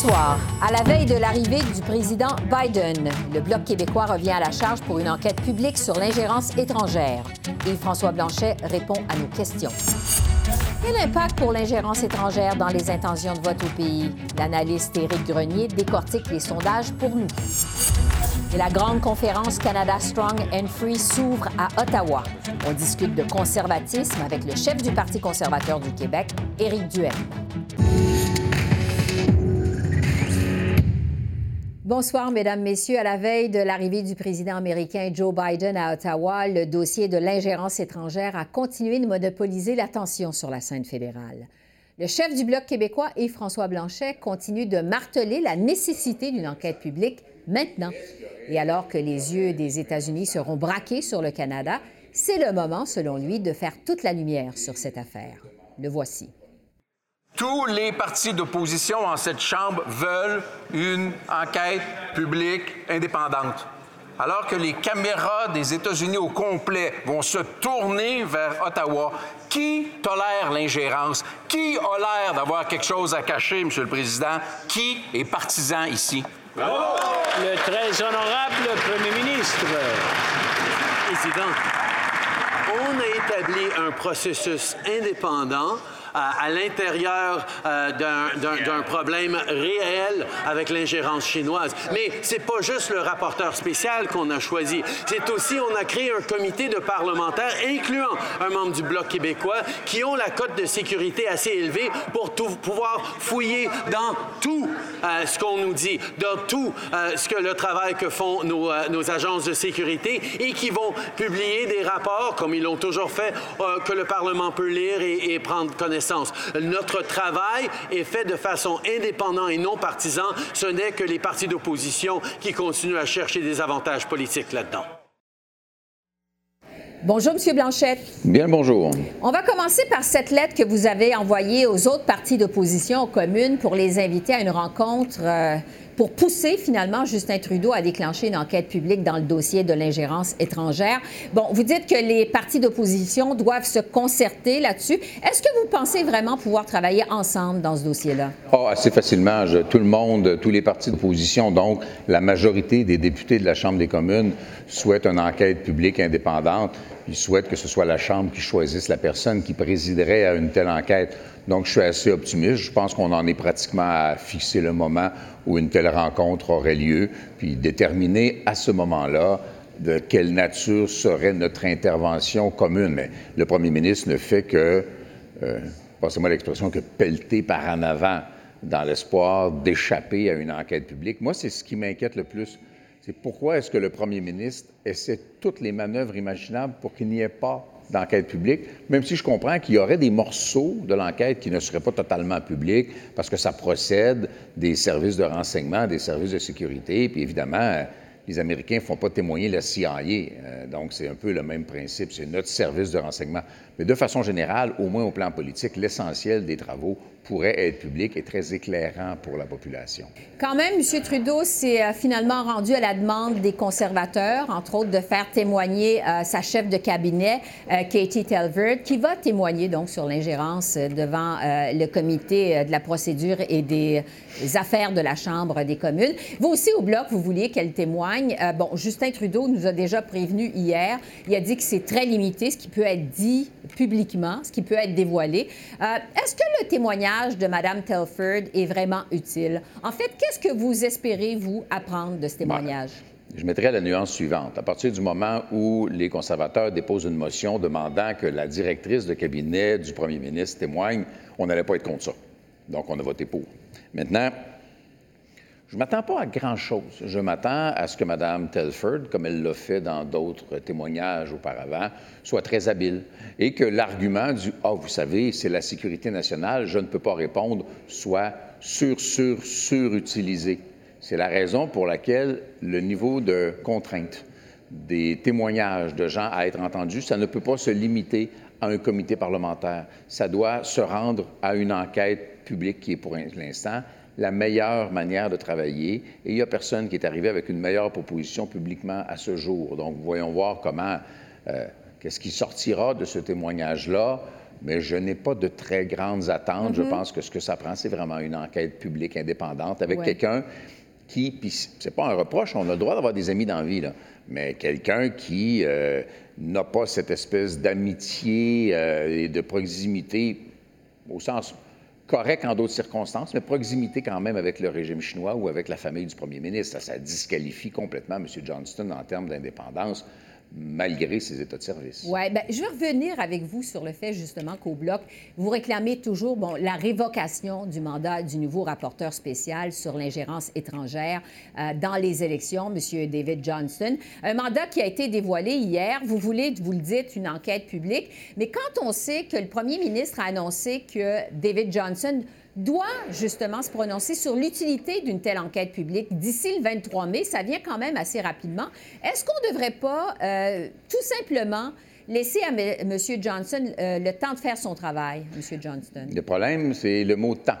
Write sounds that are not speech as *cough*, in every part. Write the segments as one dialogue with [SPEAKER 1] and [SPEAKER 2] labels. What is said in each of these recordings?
[SPEAKER 1] Soir, à la veille de l'arrivée du président Biden, le Bloc québécois revient à la charge pour une enquête publique sur l'ingérence étrangère. Et François Blanchet répond à nos questions. Quel impact pour l'ingérence étrangère dans les intentions de vote au pays? L'analyste Éric Grenier décortique les sondages pour nous. Et la grande conférence Canada Strong and Free s'ouvre à Ottawa. On discute de conservatisme avec le chef du Parti conservateur du Québec, Éric Duhem. Bonsoir, Mesdames, Messieurs. À la veille de l'arrivée du président américain Joe Biden à Ottawa, le dossier de l'ingérence étrangère a continué de monopoliser l'attention sur la scène fédérale. Le chef du Bloc québécois, Yves-François Blanchet, continue de marteler la nécessité d'une enquête publique maintenant. Et alors que les yeux des États-Unis seront braqués sur le Canada, c'est le moment, selon lui, de faire toute la lumière sur cette affaire. Le voici.
[SPEAKER 2] Tous les partis d'opposition en cette Chambre veulent une enquête publique indépendante. Alors que les caméras des États-Unis au complet vont se tourner vers Ottawa, qui tolère l'ingérence? Qui a l'air d'avoir quelque chose à cacher, Monsieur le Président? Qui est partisan ici?
[SPEAKER 3] Le très honorable Premier ministre.
[SPEAKER 4] Président, on a établi un processus indépendant à, l'intérieur euh, d'un problème réel avec l'ingérence chinoise. Mais c'est pas juste le rapporteur spécial qu'on a choisi. C'est aussi, on a créé un comité de parlementaires, incluant un membre du Bloc québécois, qui ont la cote de sécurité assez élevée pour pouvoir fouiller dans tout euh, ce qu'on nous dit, dans tout euh, ce que le travail que font nos, agences de sécurité et qui vont publier des rapports, comme ils l'ont toujours fait, que le Parlement peut lire et prendre connaissance notre travail est fait de façon indépendante et non partisan. Ce n'est que les partis d'opposition qui continuent à chercher des avantages politiques là-dedans.
[SPEAKER 1] Bonjour, M. Blanchette.
[SPEAKER 5] Bien, bonjour.
[SPEAKER 1] On va commencer par cette lettre que vous avez envoyée aux autres partis d'opposition aux communes pour les inviter à une rencontre euh, pour pousser finalement Justin Trudeau à déclencher une enquête publique dans le dossier de l'ingérence étrangère. Bon, vous dites que les partis d'opposition doivent se concerter là-dessus. Est-ce que vous pensez vraiment pouvoir travailler ensemble dans ce dossier-là?
[SPEAKER 5] Oh, assez facilement. tout le monde, tous les partis d'opposition, donc la majorité des députés de la Chambre des communes souhaitent une enquête publique indépendante. Ils souhaitent que ce soit la Chambre qui choisisse la personne qui présiderait à une telle enquête. Donc, je suis assez optimiste. Je pense qu'on en est pratiquement à fixer le moment où une telle rencontre aurait lieu, puis déterminer à ce moment-là de quelle nature serait notre intervention commune. Mais le premier ministre ne fait que, euh, passez-moi l'expression, que pelleter par en avant dans l'espoir d'échapper à une enquête publique. Moi, c'est ce qui m'inquiète le plus. C'est pourquoi est-ce que le premier ministre essaie toutes les manœuvres imaginables pour qu'il n'y ait pas d'enquête publique, même si je comprends qu'il y aurait des morceaux de l'enquête qui ne seraient pas totalement publics parce que ça procède des services de renseignement, des services de sécurité, puis évidemment, les Américains ne font pas témoigner la CIA. Euh, donc, c'est un peu le même principe. C'est notre service de renseignement. Mais de façon générale, au moins au plan politique, l'essentiel des travaux pourrait être public et très éclairant pour la population.
[SPEAKER 1] Quand même, M. Trudeau s'est euh, finalement rendu à la demande des conservateurs, entre autres de faire témoigner euh, sa chef de cabinet, euh, Katie Telford, qui va témoigner donc sur l'ingérence devant le comité de la procédure et des affaires de la Chambre des communes. Vous aussi, au Bloc, vous vouliez qu'elle témoigne. bon, Justin Trudeau nous a déjà prévenu hier. Il a dit que c'est très limité ce qui peut être dit publiquement, ce qui peut être dévoilé. Est-ce que le témoignage de Mme Telford est vraiment utile? En fait, qu'est-ce que vous espérez, vous, apprendre de ce témoignage?
[SPEAKER 5] je mettrais la nuance suivante. À partir du moment où les conservateurs déposent une motion demandant que la directrice de cabinet du premier ministre témoigne, on n'allait pas être contre ça. Donc, on a voté pour. Maintenant, je ne m'attends pas à grand-chose. Je m'attends à ce que Mme Telford, comme elle l'a fait dans d'autres témoignages auparavant, soit très habile et que l'argument du « Ah, vous savez, c'est la sécurité nationale, je ne peux pas répondre » soit sur, sur, surutilisé. C'est la raison pour laquelle le niveau de contrainte des témoignages de gens à être entendus, ça ne peut pas se limiter à un comité parlementaire. Ça doit se rendre à une enquête publique qui est pour l'instant la meilleure manière de travailler. Et il n'y a personne qui est arrivé avec une meilleure proposition publiquement à ce jour. Donc, voyons voir comment, euh, qu'est-ce qui sortira de ce témoignage-là. Mais je n'ai pas de très grandes attentes. Je mm-hmm. pense que ce que ça prend, c'est vraiment une enquête publique indépendante avec quelqu'un qui, puis c'est pas un reproche, on a le droit d'avoir des amis dans la vie, là, mais quelqu'un qui euh, n'a pas cette espèce d'amitié euh, et de proximité au sens correct en d'autres circonstances, mais proximité quand même avec le régime chinois ou avec la famille du premier ministre. Ça, ça disqualifie complètement M. Johnston en termes d'indépendance malgré ses états de service.
[SPEAKER 1] Oui, bien, je vais revenir avec vous sur le fait justement qu'au Bloc, vous réclamez toujours bon, la révocation du mandat du nouveau rapporteur spécial sur l'ingérence étrangère euh, dans les élections, M. David Johnston. Un mandat qui a été dévoilé hier. Vous voulez, vous le dites, une enquête publique. Mais quand on sait que le premier ministre a annoncé que David Johnson doit justement se prononcer sur l'utilité d'une telle enquête publique d'ici le 23 mai. Ça vient quand même assez rapidement. Est-ce qu'on ne devrait pas euh, tout simplement laisser à M. Johnson euh, le temps de faire son travail, M. Johnston?
[SPEAKER 5] Le problème, c'est le mot temps.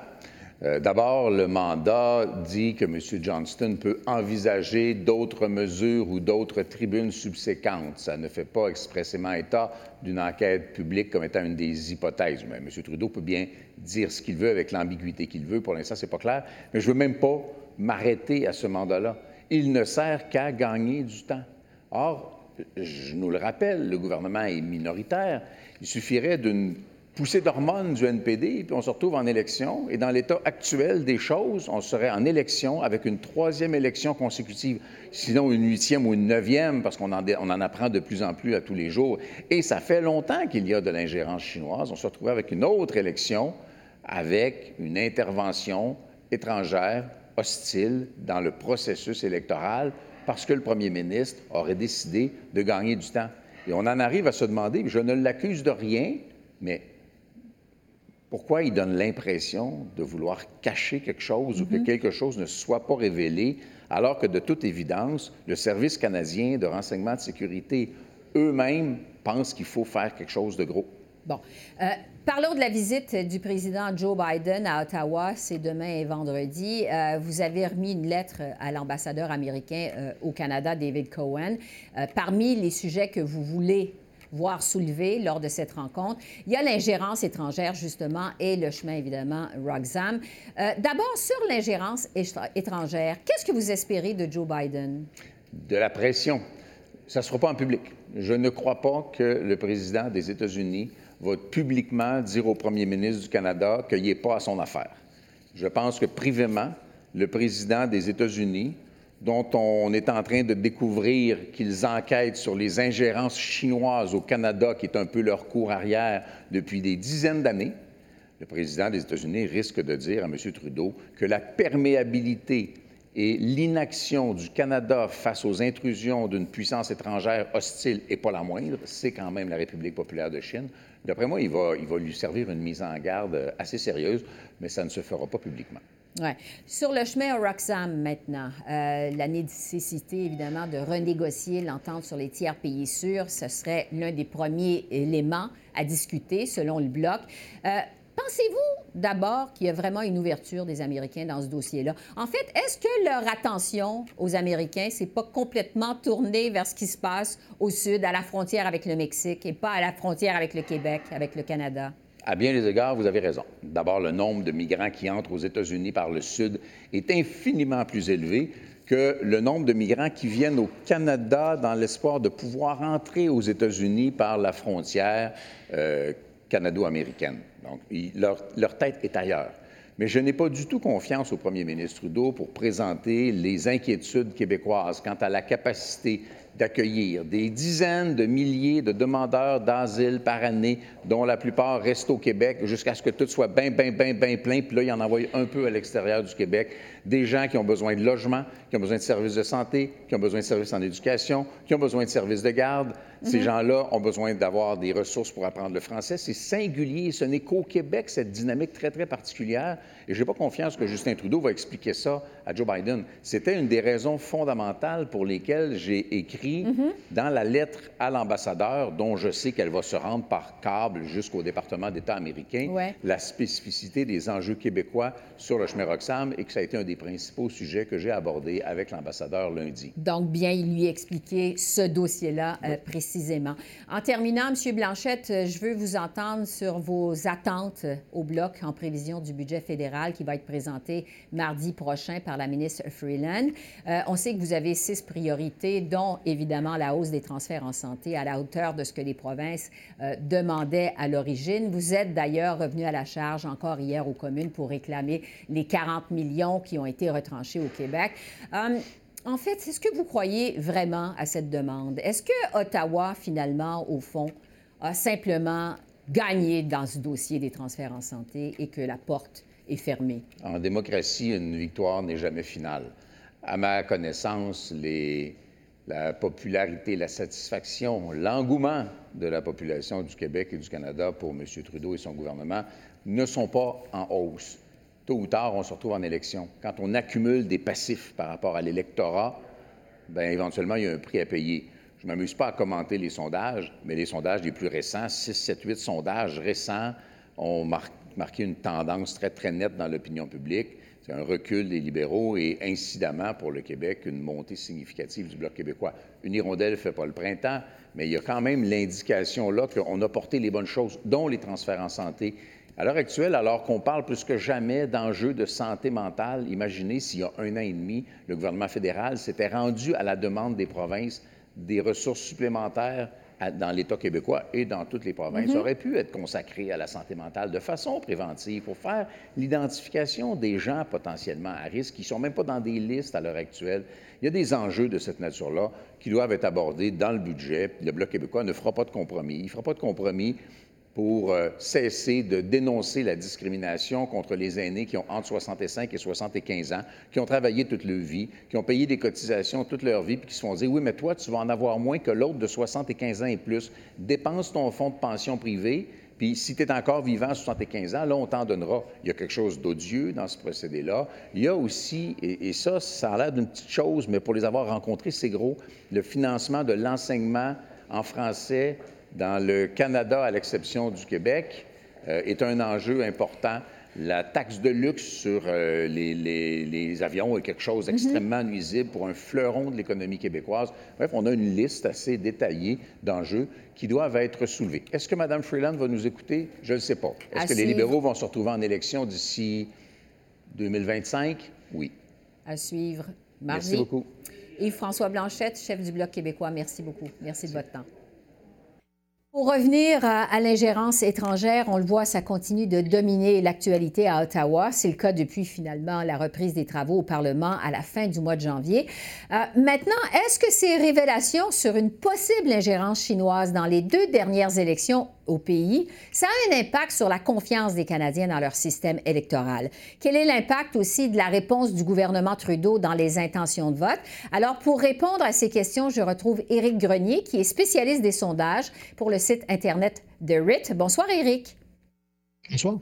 [SPEAKER 5] Euh, d'abord, le mandat dit que M. Johnston peut envisager d'autres mesures ou d'autres tribunes subséquentes. Ça ne fait pas expressément état d'une enquête publique comme étant une des hypothèses. Mais M. Trudeau peut bien dire ce qu'il veut avec l'ambiguïté qu'il veut. Pour l'instant, c'est pas clair. Mais je veux même pas m'arrêter à ce mandat-là. Il ne sert qu'à gagner du temps. Or, je nous le rappelle, le gouvernement est minoritaire. Il suffirait d'une poussée d'hormones du NPD, puis on se retrouve en élection. Et dans l'état actuel des choses, on serait en élection avec une troisième élection consécutive, sinon une huitième ou une neuvième, parce qu'on en, apprend de plus en plus à tous les jours. Et ça fait longtemps qu'il y a de l'ingérence chinoise. On se retrouve avec une autre élection, avec une intervention étrangère hostile dans le processus électoral, parce que le premier ministre aurait décidé de gagner du temps. Et on en arrive à se demander, je ne l'accuse de rien, mais pourquoi il donne l'impression de vouloir cacher quelque chose ou que mhm. quelque chose ne soit pas révélé, alors que de toute évidence, le Service canadien de renseignement de sécurité eux-mêmes pensent qu'il faut faire quelque chose de gros?
[SPEAKER 1] Bon. Euh, parlons de la visite du président Joe Biden à Ottawa. C'est demain et vendredi. Euh, vous avez remis une lettre à l'ambassadeur américain euh, au Canada, David Cohen. parmi les sujets que vous voulez voir soulever lors de cette rencontre. Il y a l'ingérence étrangère, justement, et le chemin, évidemment, Roxham. Euh, D'abord, sur l'ingérence étrangère, qu'est-ce que vous espérez de Joe Biden?
[SPEAKER 5] De la pression. Ça ne sera pas en public. Je ne crois pas que le président des États-Unis va publiquement dire au premier ministre du Canada qu'il n'est pas à son affaire. Je pense que privément, le président des États-Unis dont on est en train de découvrir qu'ils enquêtent sur les ingérences chinoises au Canada, qui est un peu leur cours arrière depuis des dizaines d'années, le président des États-Unis risque de dire à M. Trudeau que la perméabilité et l'inaction du Canada face aux intrusions d'une puissance étrangère hostile et pas la moindre, c'est quand même la République populaire de Chine. D'après moi, il va, il va lui servir une mise en garde assez sérieuse, mais ça ne se fera pas publiquement.
[SPEAKER 1] Ouais. Sur le chemin au Roxham maintenant, euh, la nécessité évidemment de renégocier l'entente sur les tiers pays sûrs, ce serait l'un des premiers éléments à discuter selon le bloc. Euh, pensez-vous d'abord qu'il y a vraiment une ouverture des Américains dans ce dossier-là? En fait, est-ce que leur attention aux Américains s'est pas complètement tournée vers ce qui se passe au sud, à la frontière avec le Mexique et pas à la frontière avec le Québec, avec le Canada?
[SPEAKER 5] À bien des égards, vous avez raison. D'abord, le nombre de migrants qui entrent aux États-Unis par le Sud est infiniment plus élevé que le nombre de migrants qui viennent au Canada dans l'espoir de pouvoir entrer aux États-Unis par la frontière euh, canado-américaine. Donc, leur, leur tête est ailleurs. Mais je n'ai pas du tout confiance au premier ministre Trudeau pour présenter les inquiétudes québécoises quant à la capacité d'accueillir des dizaines de milliers de demandeurs d'asile par année, dont la plupart restent au Québec jusqu'à ce que tout soit bien, bien, bien, bien plein. Puis là, il en envoie un peu à l'extérieur du Québec. des gens qui ont besoin de logement, qui ont besoin de services de santé, qui ont besoin de services en éducation, qui ont besoin de services de garde. Ces mhm. gens-là ont besoin d'avoir des ressources pour apprendre le français. C'est singulier. Ce n'est qu'au Québec, cette dynamique très, très particulière. Et je n'ai pas confiance que Justin Trudeau va expliquer ça à Joe Biden. C'était une des raisons fondamentales pour lesquelles j'ai écrit mhm. dans la lettre à l'ambassadeur, dont je sais qu'elle va se rendre par câble jusqu'au département d'État américain, la spécificité des enjeux québécois sur le chemin Roxham et que ça a été un des principaux sujets que j'ai abordé avec l'ambassadeur lundi.
[SPEAKER 1] Donc, bien lui expliquer ce dossier-là euh, précisément. En terminant, M. Blanchette, euh, je veux vous entendre sur vos attentes au bloc en prévision du budget fédéral qui va être présenté mardi prochain par la ministre Freeland. Euh, on sait que vous avez six priorités, dont évidemment la hausse des transferts en santé à la hauteur de ce que les provinces demandaient à l'origine. Vous êtes d'ailleurs revenu à la charge encore hier aux communes pour réclamer les 40 millions qui ont été retranchés au Québec. En fait, est-ce que vous croyez vraiment à cette demande? Est-ce que Ottawa, finalement, au fond, a simplement gagné dans ce dossier des transferts en santé et que la porte est fermée?
[SPEAKER 5] En démocratie, une victoire n'est jamais finale. À ma connaissance, la popularité, la satisfaction, l'engouement de la population du Québec et du Canada pour M. Trudeau et son gouvernement ne sont pas en hausse tôt ou tard, on se retrouve en élection. Quand on accumule des passifs par rapport à l'électorat, bien, éventuellement, il y a un prix à payer. Je ne m'amuse pas à commenter les sondages, mais les sondages les plus récents, 6, 7, 8 sondages récents, ont marqué une tendance très, très nette dans l'opinion publique. C'est un recul des libéraux et, incidemment, pour le Québec, une montée significative du Bloc québécois. Une hirondelle ne fait pas le printemps, mais il y a quand même l'indication là qu'on a porté les bonnes choses, dont les transferts en santé, à l'heure actuelle, alors qu'on parle plus que jamais d'enjeux de santé mentale, imaginez s'il y a un an et demi, le gouvernement fédéral s'était rendu à la demande des provinces des ressources supplémentaires dans l'État québécois et dans toutes les provinces mm-hmm. auraient pu être consacrées à la santé mentale de façon préventive pour faire l'identification des gens potentiellement à risque qui ne sont même pas dans des listes à l'heure actuelle. Il y a des enjeux de cette nature-là qui doivent être abordés dans le budget. Le Bloc québécois ne fera pas de compromis. Il ne fera pas de compromis pour euh, cesser de dénoncer la discrimination contre les aînés qui ont entre 65 et 75 ans, qui ont travaillé toute leur vie, qui ont payé des cotisations toute leur vie, puis qui se font dire, oui, mais toi, tu vas en avoir moins que l'autre de 75 ans et plus. Dépense ton fonds de pension privé, puis si tu es encore vivant à 75 ans, là, on t'en donnera. Il y a quelque chose d'odieux dans ce procédé-là. Il y a aussi, et, et ça, ça a l'air d'une petite chose, mais pour les avoir rencontrés, c'est gros, le financement de l'enseignement en français dans le Canada, à l'exception du Québec, euh, est un enjeu important. La taxe de luxe sur euh, les, avions est quelque chose d'extrêmement mhm. nuisible pour un fleuron de l'économie québécoise. Bref, on a une liste assez détaillée d'enjeux qui doivent être soulevés. Est-ce que Mme Freeland va nous écouter? Je ne sais pas. Est-ce que les libéraux vont se retrouver en élection d'ici 2025? Oui.
[SPEAKER 1] À suivre.
[SPEAKER 5] Merci beaucoup.
[SPEAKER 1] Yves-François Blanchette, chef du Bloc québécois, merci beaucoup. Merci de votre temps. Pour revenir à, l'ingérence étrangère, on le voit, ça continue de dominer l'actualité à Ottawa. C'est le cas depuis finalement la reprise des travaux au Parlement à la fin du mois de janvier. Euh, maintenant, est-ce que ces révélations sur une possible ingérence chinoise dans les deux dernières élections au pays, ça a un impact sur la confiance des Canadiens dans leur système électoral? Quel est l'impact aussi de la réponse du gouvernement Trudeau dans les intentions de vote? Alors, pour répondre à ces questions, je retrouve Éric Grenier, qui est spécialiste des sondages pour le site Internet de RIT. Bonsoir, Éric.
[SPEAKER 6] Bonsoir.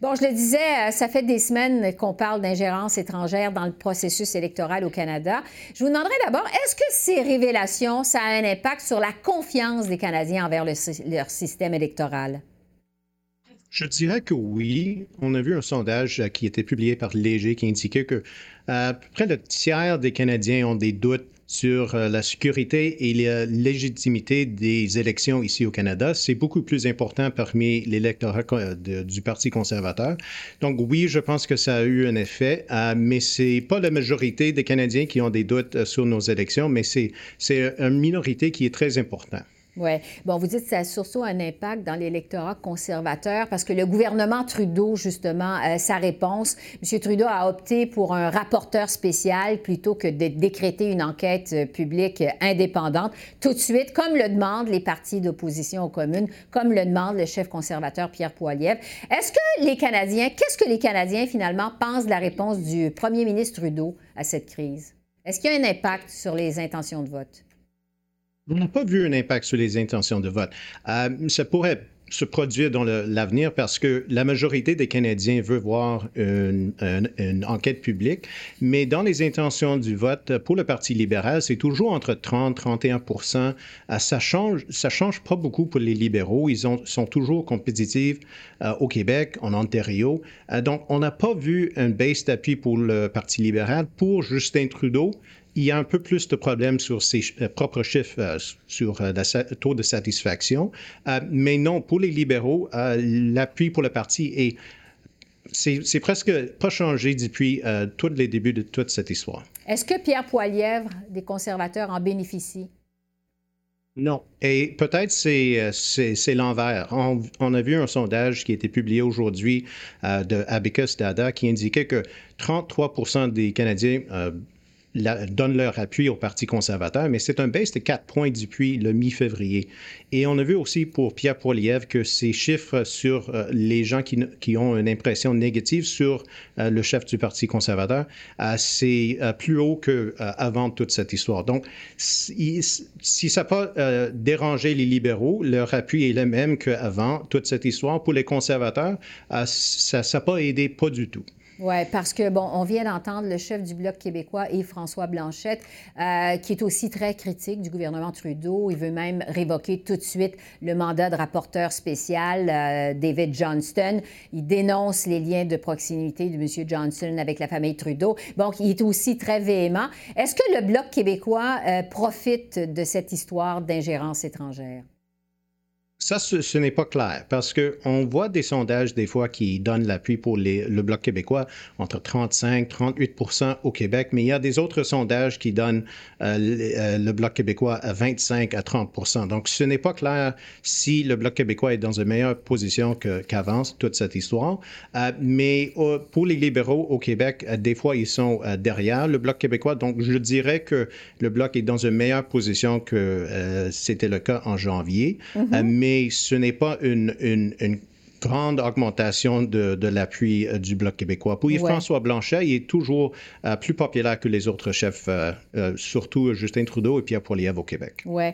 [SPEAKER 1] Bon, je le disais, euh, ça fait des semaines qu'on parle d'ingérence étrangère dans le processus électoral au Canada. Je vous demanderai d'abord, est-ce que ces révélations, ça a un impact sur la confiance des Canadiens envers leur système électoral?
[SPEAKER 6] Je dirais que oui. On a vu un sondage euh, qui était publié par Léger qui indiquait que euh, à peu près le tiers des Canadiens ont des doutes sur euh, la sécurité et la légitimité des élections ici au Canada. C'est beaucoup plus important parmi l'électorat du Parti conservateur. Donc oui, je pense que ça a eu un effet, euh, mais c'est pas la majorité des Canadiens qui ont des doutes euh, sur nos élections, mais c'est une minorité qui est très importante.
[SPEAKER 1] Oui. Bon, vous dites que ça a surtout un impact dans l'électorat conservateur parce que le gouvernement Trudeau, justement, euh, sa réponse, M. Trudeau a opté pour un rapporteur spécial plutôt que de décréter une enquête euh, publique indépendante tout de suite, comme le demandent les partis d'opposition aux communes, comme le demande le chef conservateur Pierre Poilievre. Est-ce que les Canadiens, qu'est-ce que les Canadiens, finalement, pensent de la réponse du premier ministre Trudeau à cette crise? Est-ce qu'il y a un impact sur les intentions de vote?
[SPEAKER 6] On n'a pas vu un impact sur les intentions de vote. Euh, ça pourrait se produire dans l'avenir parce que la majorité des Canadiens veut voir une, enquête publique, mais dans les intentions du vote pour le Parti libéral, c'est toujours entre 30 31 euh, Ça change, ça change pas beaucoup pour les libéraux. Ils ont, sont toujours compétitifs euh, au Québec, en Ontario. donc, on n'a pas vu un base d'appui pour le Parti libéral. Pour Justin Trudeau, il y a un peu plus de problèmes sur ses euh, propres chiffres, euh, sur le euh, taux de satisfaction. mais non, pour les libéraux, l'appui pour le parti est c'est presque pas changé depuis tous les débuts de toute cette histoire.
[SPEAKER 1] Est-ce que Pierre Poilièvre, des conservateurs, en bénéficie?
[SPEAKER 6] Non. Et peut-être c'est l'envers. On, a vu un sondage qui a été publié aujourd'hui de Abacus Dada qui indiquait que 33% des Canadiens donnent leur appui au Parti conservateur, mais c'est un baisse de 4 points depuis le mi-février. Et on a vu aussi pour Pierre Poilievre que ces chiffres sur euh, les gens qui, qui, ont une impression négative sur euh, le chef du Parti conservateur, euh, c'est plus haut qu'avant toute cette histoire. Donc, si, si ça n'a pas dérangé les libéraux, leur appui est le même qu'avant toute cette histoire. Pour les conservateurs, ça n'a pas aidé pas du tout.
[SPEAKER 1] Oui, parce que, bon, on vient d'entendre le chef du Bloc québécois, Yves-François Blanchette, euh, qui est aussi très critique du gouvernement Trudeau. Il veut même révoquer tout de suite le mandat de rapporteur spécial, euh, David Johnston. Il dénonce les liens de proximité de M. Johnston avec la famille Trudeau. Donc, il est aussi très véhément. Est-ce que le Bloc québécois euh, profite de cette histoire d'ingérence étrangère?
[SPEAKER 6] Ça, ce, n'est pas clair parce qu'on voit des sondages des fois qui donnent l'appui pour le Bloc québécois entre 35 38% au Québec, mais il y a des autres sondages qui donnent euh, euh, le, Bloc québécois à 25 à 30% Donc, ce n'est pas clair si le Bloc québécois est dans une meilleure position qu'avance toute cette histoire. Euh, mais pour les libéraux au Québec, des fois, ils sont derrière le Bloc québécois. Donc, je dirais que le Bloc est dans une meilleure position que c'était le cas en janvier. Mm-hmm. mais mais ce n'est pas une, grande augmentation de, l'appui euh, du Bloc québécois. Pour François Blanchet, il est toujours euh, plus populaire que les autres chefs, euh, surtout Justin Trudeau et Pierre Poilievre au Québec.
[SPEAKER 1] Oui.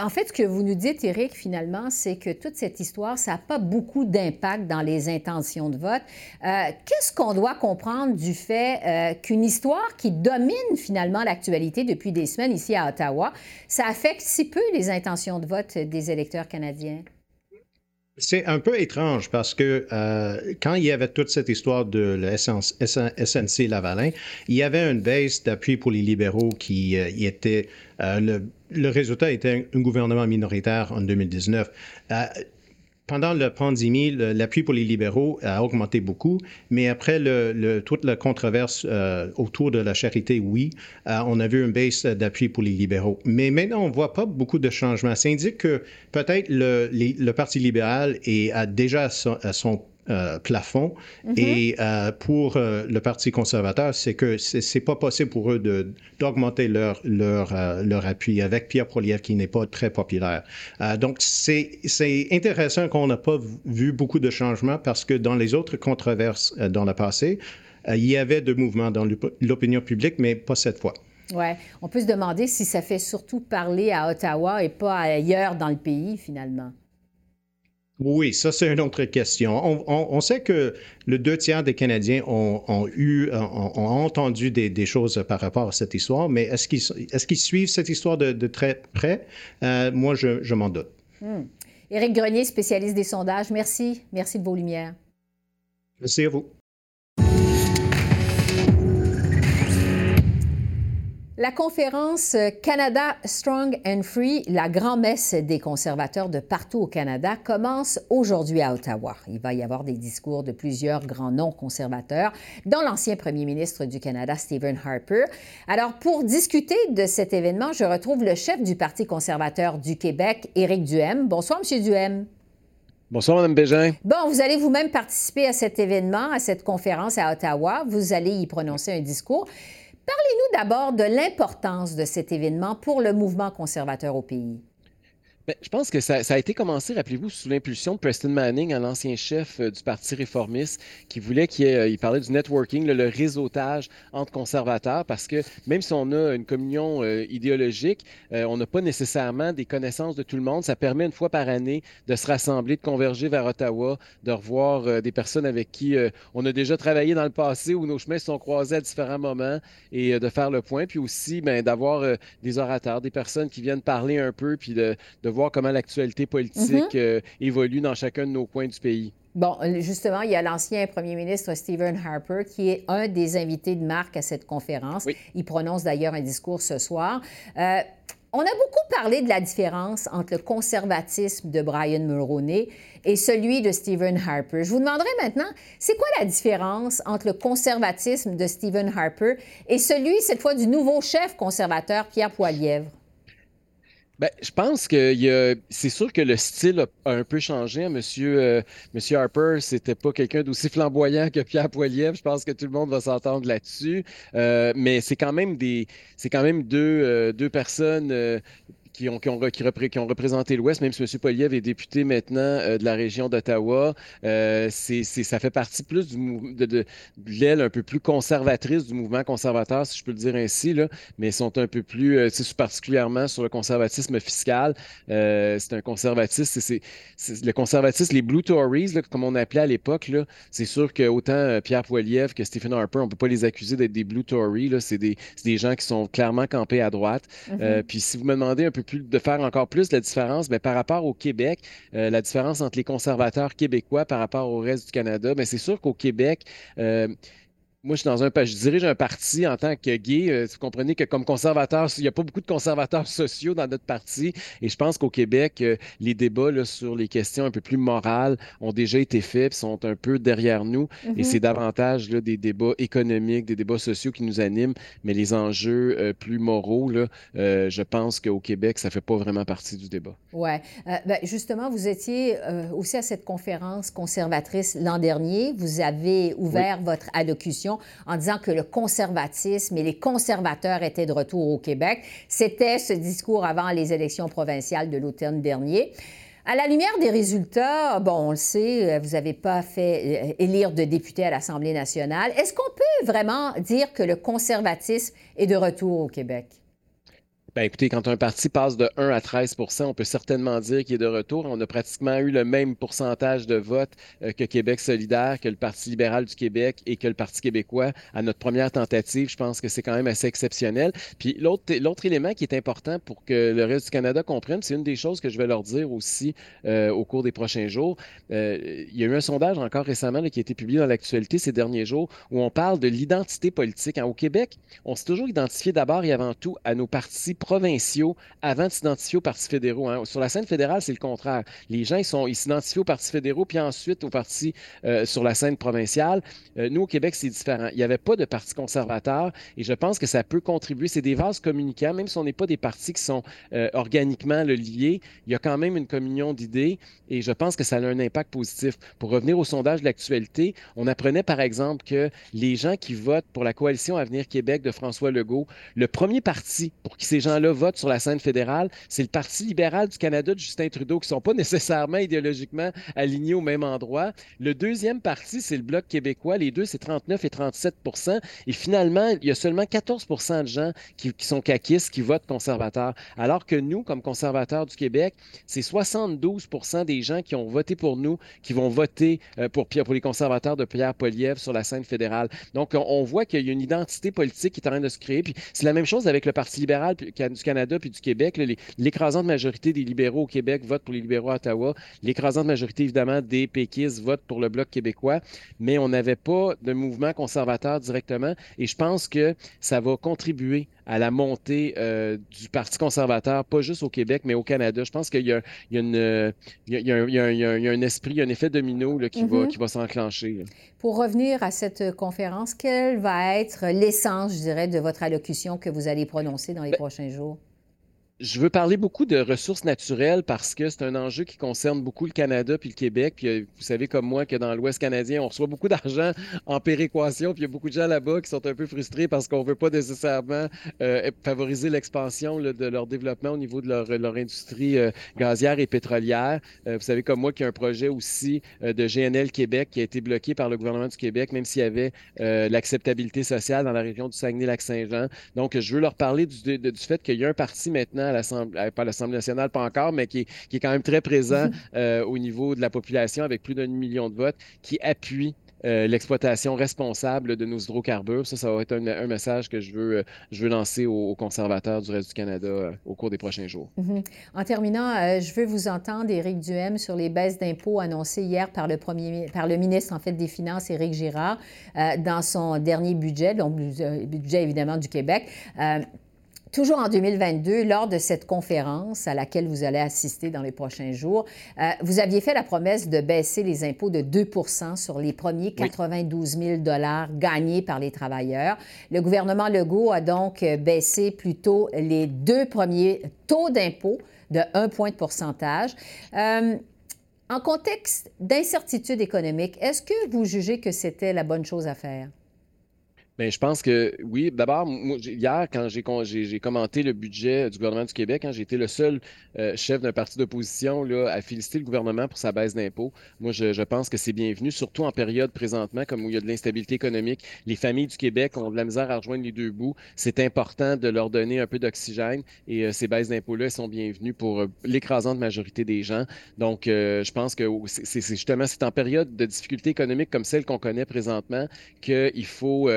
[SPEAKER 1] en fait, ce que vous nous dites, Éric, finalement, c'est que toute cette histoire, ça n'a pas beaucoup d'impact dans les intentions de vote. Qu'est-ce qu'on doit comprendre du fait qu'une histoire qui domine finalement l'actualité depuis des semaines ici à Ottawa, ça affecte si peu les intentions de vote des électeurs canadiens?
[SPEAKER 6] C'est un peu étrange parce que euh, quand il y avait toute cette histoire de la SNC Lavalin, il y avait une baisse d'appui pour les libéraux qui euh, y était. Euh, le, le, résultat était un, gouvernement minoritaire en 2019 pendant la pandémie, l'appui pour les libéraux a augmenté beaucoup, mais après toute la controverse euh, autour de la charité, oui, euh, on a vu une baisse d'appui pour les libéraux. Mais maintenant, on ne voit pas beaucoup de changements. Ça indique que peut-être le, Parti libéral est, a déjà son, son euh, plafond. Mm-hmm. Et euh, pour euh, le Parti conservateur, c'est que c'est pas possible pour eux d'augmenter leur, leur, leur appui avec Pierre Poilievre qui n'est pas très populaire. donc, c'est intéressant qu'on n'a pas vu beaucoup de changements parce que dans les autres controverses dans le passé, il y avait de mouvements dans l'opinion publique, mais pas cette fois.
[SPEAKER 1] Oui. On peut se demander si ça fait surtout parler à Ottawa et pas ailleurs dans le pays, finalement.
[SPEAKER 6] Oui, ça, c'est une autre question. On, sait que le deux tiers des Canadiens ont, eu, ont, entendu des, choses par rapport à cette histoire, mais est-ce qu'ils suivent cette histoire de, très près? Euh, moi, je, m'en doute.
[SPEAKER 1] Hmm. Éric Grenier, spécialiste des sondages, merci. Merci de vos lumières.
[SPEAKER 6] Merci à vous.
[SPEAKER 1] La conférence Canada Strong and Free, la grand-messe des conservateurs de partout au Canada, commence aujourd'hui à Ottawa. Il va y avoir des discours de plusieurs grands noms conservateurs, dont l'ancien premier ministre du Canada, Stephen Harper. Alors, pour discuter de cet événement, je retrouve le chef du Parti conservateur du Québec, Éric Duhem. Bonsoir, Monsieur Duhem.
[SPEAKER 7] Bonsoir, Mme Bégin.
[SPEAKER 1] Bon, vous allez vous-même participer à cet événement, à cette conférence à Ottawa. Vous allez y prononcer un discours. Parlez-nous d'abord de l'importance de cet événement pour le mouvement conservateur au pays.
[SPEAKER 7] Ben, je pense que ça, a été commencé, rappelez-vous, sous l'impulsion de Preston Manning, un ancien chef euh, du Parti réformiste, qui voulait qu'il euh, parlait du networking, le, réseautage entre conservateurs, parce que même si on a une communion euh, idéologique, on n'a pas nécessairement des connaissances de tout le monde. Ça permet une fois par année de se rassembler, de converger vers Ottawa, de revoir des personnes avec qui on a déjà travaillé dans le passé, où nos chemins se sont croisés à différents moments, et de faire le point. Puis aussi, ben, d'avoir des orateurs, des personnes qui viennent parler un peu, puis de, de voir comment l'actualité politique mhm. euh, évolue dans chacun de nos coins du pays.
[SPEAKER 1] Bon, justement, il y a l'ancien premier ministre Stephen Harper qui est un des invités de marque à cette conférence. Il prononce d'ailleurs un discours ce soir. Euh, on a beaucoup parlé de la différence entre le conservatisme de Brian Mulroney et celui de Stephen Harper. Je vous demanderai maintenant, c'est quoi la différence entre le conservatisme de Stephen Harper et celui, cette fois, du nouveau chef conservateur, Pierre Poilievre?
[SPEAKER 7] Ben, je pense que c'est sûr que le style a, un peu changé. Monsieur, euh, Monsieur Harper, c'était pas quelqu'un d'aussi flamboyant que Pierre Poilievre. Je pense que tout le monde va s'entendre là-dessus. Euh, mais c'est quand même des, c'est quand même deux, euh, deux personnes qui ont, qui ont, qui, ont représenté l'Ouest, même si M. Poliev est député maintenant euh, de la région d'Ottawa. Euh, c'est, ça fait partie plus du de, de, l'aile un peu plus conservatrice du mouvement conservateur, si je peux le dire ainsi, là, mais sont un peu plus, euh, particulièrement sur le conservatisme fiscal. Euh, c'est un conservatisme, c'est, le conservatisme, les Blue Tories, là, comme on appelait à l'époque, là, c'est sûr que autant Pierre Poilievre que Stephen Harper, on ne peut pas les accuser d'être des Blue Tories. C'est, des, des gens qui sont clairement campés à droite. Mm-hmm. puis si vous me demandez un peu de faire encore plus la différence mais par rapport au Québec, euh, la différence entre les conservateurs québécois par rapport au reste du Canada. Mais c'est sûr qu'au Québec, euh, moi, je suis dans un, je dirige un parti en tant que gay. Euh, vous comprenez que comme conservateur, il n'y a pas beaucoup de conservateurs *laughs* sociaux dans notre parti. Et je pense qu'au Québec, euh, les débats sur les questions un peu plus morales ont déjà été faits, sont un peu derrière nous. Et mm-hmm. c'est davantage là, des débats économiques, des débats sociaux qui nous animent. Mais les enjeux euh, plus moraux, là, je pense qu'au Québec, ça ne fait pas vraiment partie du débat.
[SPEAKER 1] Oui. Ben, justement, vous étiez aussi à cette conférence conservatrice l'an dernier. Vous avez ouvert votre allocution en disant que le conservatisme et les conservateurs étaient de retour au Québec. C'était ce discours avant les élections provinciales de l'automne dernier. À la lumière des résultats, bon, on le sait, vous n'avez pas fait euh, élire de députés à l'Assemblée nationale. Est-ce qu'on peut vraiment dire que le conservatisme est de retour au Québec?
[SPEAKER 7] Ben écoutez, quand un parti passe de 1 à 13 on peut certainement dire qu'il est de retour. On a pratiquement eu le même pourcentage de votes euh, que Québec solidaire, que le Parti libéral du Québec et que le Parti québécois à notre première tentative. Je pense que c'est quand même assez exceptionnel. Puis l'autre élément qui est important pour que le reste du Canada comprenne, c'est une des choses que je vais leur dire aussi euh, au cours des prochains jours. Euh, il y a eu un sondage encore récemment qui a été publié dans l'actualité ces derniers jours où on parle de l'identité politique. Hein, au Québec, on s'est toujours identifié d'abord et avant tout à nos partis provinciaux avant de s'identifier aux partis fédéraux. Hein. Sur la scène fédérale, c'est le contraire. Les gens, ils, sont, ils s'identifient aux partis fédéraux, puis ensuite aux partis euh, sur la scène provinciale. Euh, nous, au Québec, c'est différent. Il n'y avait pas de parti conservateur et je pense que ça peut contribuer. C'est des vases communicants, même si on n'est pas des partis qui sont euh, organiquement liés, il y a quand même une communion d'idées et je pense que ça a un impact positif. Pour revenir au sondage de l'actualité, on apprenait par exemple que les gens qui votent pour la coalition Avenir Québec de François Legault, le premier parti pour qui ces gens là votent sur la scène fédérale, c'est le Parti libéral du Canada de Justin Trudeau, qui ne sont pas *laughs* nécessairement idéologiquement alignés au même endroit. Le deuxième parti, c'est le Bloc québécois. Les deux, c'est 39 et 37 Et finalement, il y a seulement 14 de gens qui, sont caquistes, qui votent conservateurs. Alors que nous, comme conservateurs du Québec, c'est 72 des gens qui ont voté pour nous qui vont voter euh, pour, pour les conservateurs de Pierre Poliev sur la scène fédérale. Donc, on, voit qu'il y a une identité politique qui est en train de se créer. Puis c'est la même chose avec le Parti libéral du Canada puis du Québec. L'écrasante majorité des libéraux au Québec votent pour les libéraux à Ottawa. L'écrasante majorité, évidemment, des péquistes votent pour le Bloc québécois. Mais on n'avait pas de mouvement conservateur directement. Et je pense que ça va contribuer à la montée euh, du Parti conservateur, pas juste au Québec, mais au Canada. Je pense qu'il y, a, un esprit, un effet domino qui, va, mm-hmm. qui va s'enclencher.
[SPEAKER 1] Pour revenir à cette conférence, quelle va être l'essence, je dirais, de votre allocution que vous allez prononcer dans les ben, prochains jours?
[SPEAKER 7] Je veux parler beaucoup de ressources naturelles parce que c'est un enjeu qui concerne beaucoup le Canada puis le Québec. Puis euh, vous savez comme moi que dans l'Ouest canadien, on reçoit beaucoup *laughs* d'argent en péréquation. Puis il y a beaucoup de gens là-bas qui sont un peu frustrés parce qu'on ne veut pas nécessairement euh, favoriser l'expansion de leur développement au niveau de leur, industrie euh, gazière et pétrolière. vous savez comme moi qu'il y a un projet aussi de GNL Québec qui a été bloqué par le gouvernement du Québec, même s'il y avait l'acceptabilité sociale dans la région du Saguenay-Lac-Saint-Jean. Donc je veux leur parler du fait qu'il y a un parti maintenant à l'Assemblée, euh, pas l'Assemblée nationale, pas encore, mais qui, est quand même très présent *laughs* euh, au niveau de la population avec plus d'un million de votes, qui appuie euh, l'exploitation responsable de nos hydrocarbures. Ça, ça va être un, message que je veux, je veux lancer aux, conservateurs du reste du Canada au cours des prochains jours.
[SPEAKER 1] Mm-hmm. En terminant, je veux vous entendre, Éric Duhem, sur les baisses d'impôts annoncées hier par le, premier, par le ministre en fait, des Finances, Éric Girard, dans son dernier budget, donc budget évidemment du Québec. Toujours en 2022, lors de cette conférence à laquelle vous allez assister dans les prochains jours, euh, vous aviez fait la promesse de baisser les impôts de 2% sur les premiers 92 000 gagnés par les travailleurs. Le gouvernement Legault a donc euh, baissé plutôt les deux premiers taux d'impôt de 1 point de pourcentage. Euh, en contexte d'incertitude économique, est-ce que vous jugez que c'était la bonne chose à faire?
[SPEAKER 7] Bien, je pense que oui. D'abord, hier, quand j'ai commenté le budget du gouvernement du Québec, hein, j'ai été le seul euh, chef d'un parti d'opposition à féliciter le gouvernement pour sa baisse d'impôts. Moi, je, pense que c'est bienvenu, surtout en période présentement, comme où il y a de l'instabilité économique. Les familles du Québec ont de la misère à rejoindre les deux bouts. C'est important de leur donner un peu d'oxygène et euh, ces baisses d'impôts-là sont bienvenues pour euh, l'écrasante majorité des gens. Donc, je pense que c'est justement c'est en période de difficulté économique comme celle qu'on connaît présentement qu'il faut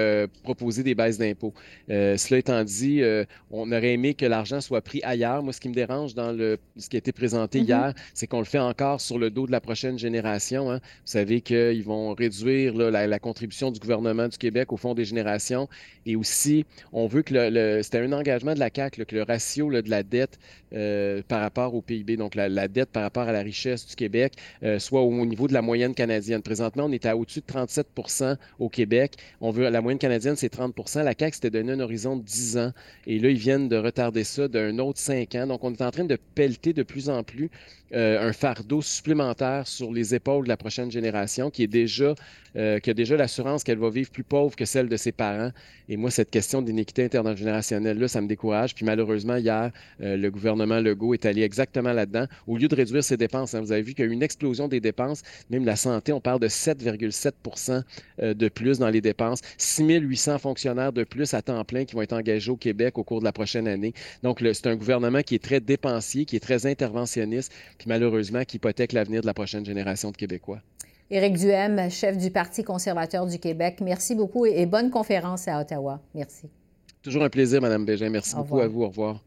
[SPEAKER 7] proposer des baisses d'impôts. Euh, cela étant dit, euh, on aurait aimé que l'argent soit pris ailleurs. Moi, ce qui me dérange dans le, ce qui a été présenté mm-hmm. hier, c'est qu'on le fait encore sur le dos de la prochaine génération. Hein. Vous savez qu'ils vont réduire la, contribution du gouvernement du Québec au Fonds des générations. Et aussi, on veut que le, c'était un engagement de la CAQ, que le ratio de la dette euh, par rapport au PIB, donc la, dette par rapport à la richesse du Québec, soit au niveau de la moyenne canadienne. Présentement, on est à au-dessus de 37% au Québec. On veut la moyenne canadienne c'est 30% La CAQ s'était donné un horizon de 10 ans. Et là, ils viennent de retarder ça d'un autre 5 ans. Donc, on est en train de pelleter de plus en plus euh, un fardeau supplémentaire sur les épaules de la prochaine génération qui est déjà euh, a déjà l'assurance qu'elle va vivre plus pauvre que celle de ses parents. Et moi, cette question d'inéquité intergénérationnelle-là, ça me décourage. Puis malheureusement, hier, euh, le gouvernement Legault est allé exactement là-dedans. Au lieu de réduire ses dépenses, hein, vous avez vu qu'il y a eu une explosion des dépenses. Même la santé, on parle de 7,7% de plus dans les dépenses. 6 800 fonctionnaires de plus à temps plein qui vont être engagés au Québec au cours de la prochaine année. Donc, c'est un gouvernement qui est très dépensier, qui est très interventionniste puis malheureusement qui hypothèque l'avenir de la prochaine génération de Québécois.
[SPEAKER 1] Éric Duhem, chef du Parti conservateur du Québec, merci beaucoup et bonne conférence à Ottawa. Merci.
[SPEAKER 7] Toujours un plaisir, Mme Bégin. Merci beaucoup à vous. Au revoir.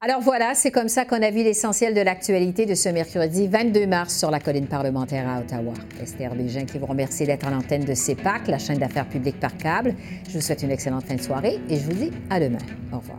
[SPEAKER 1] Alors voilà, c'est comme ça qu'on a vu l'essentiel de l'actualité de ce mercredi 22 mars sur la colline parlementaire à Ottawa. Esther Bégin qui vous remercie d'être à l'antenne de CEPAC, la chaîne d'affaires publiques par câble. Je vous souhaite une excellente fin de soirée et je vous dis à demain. Au revoir.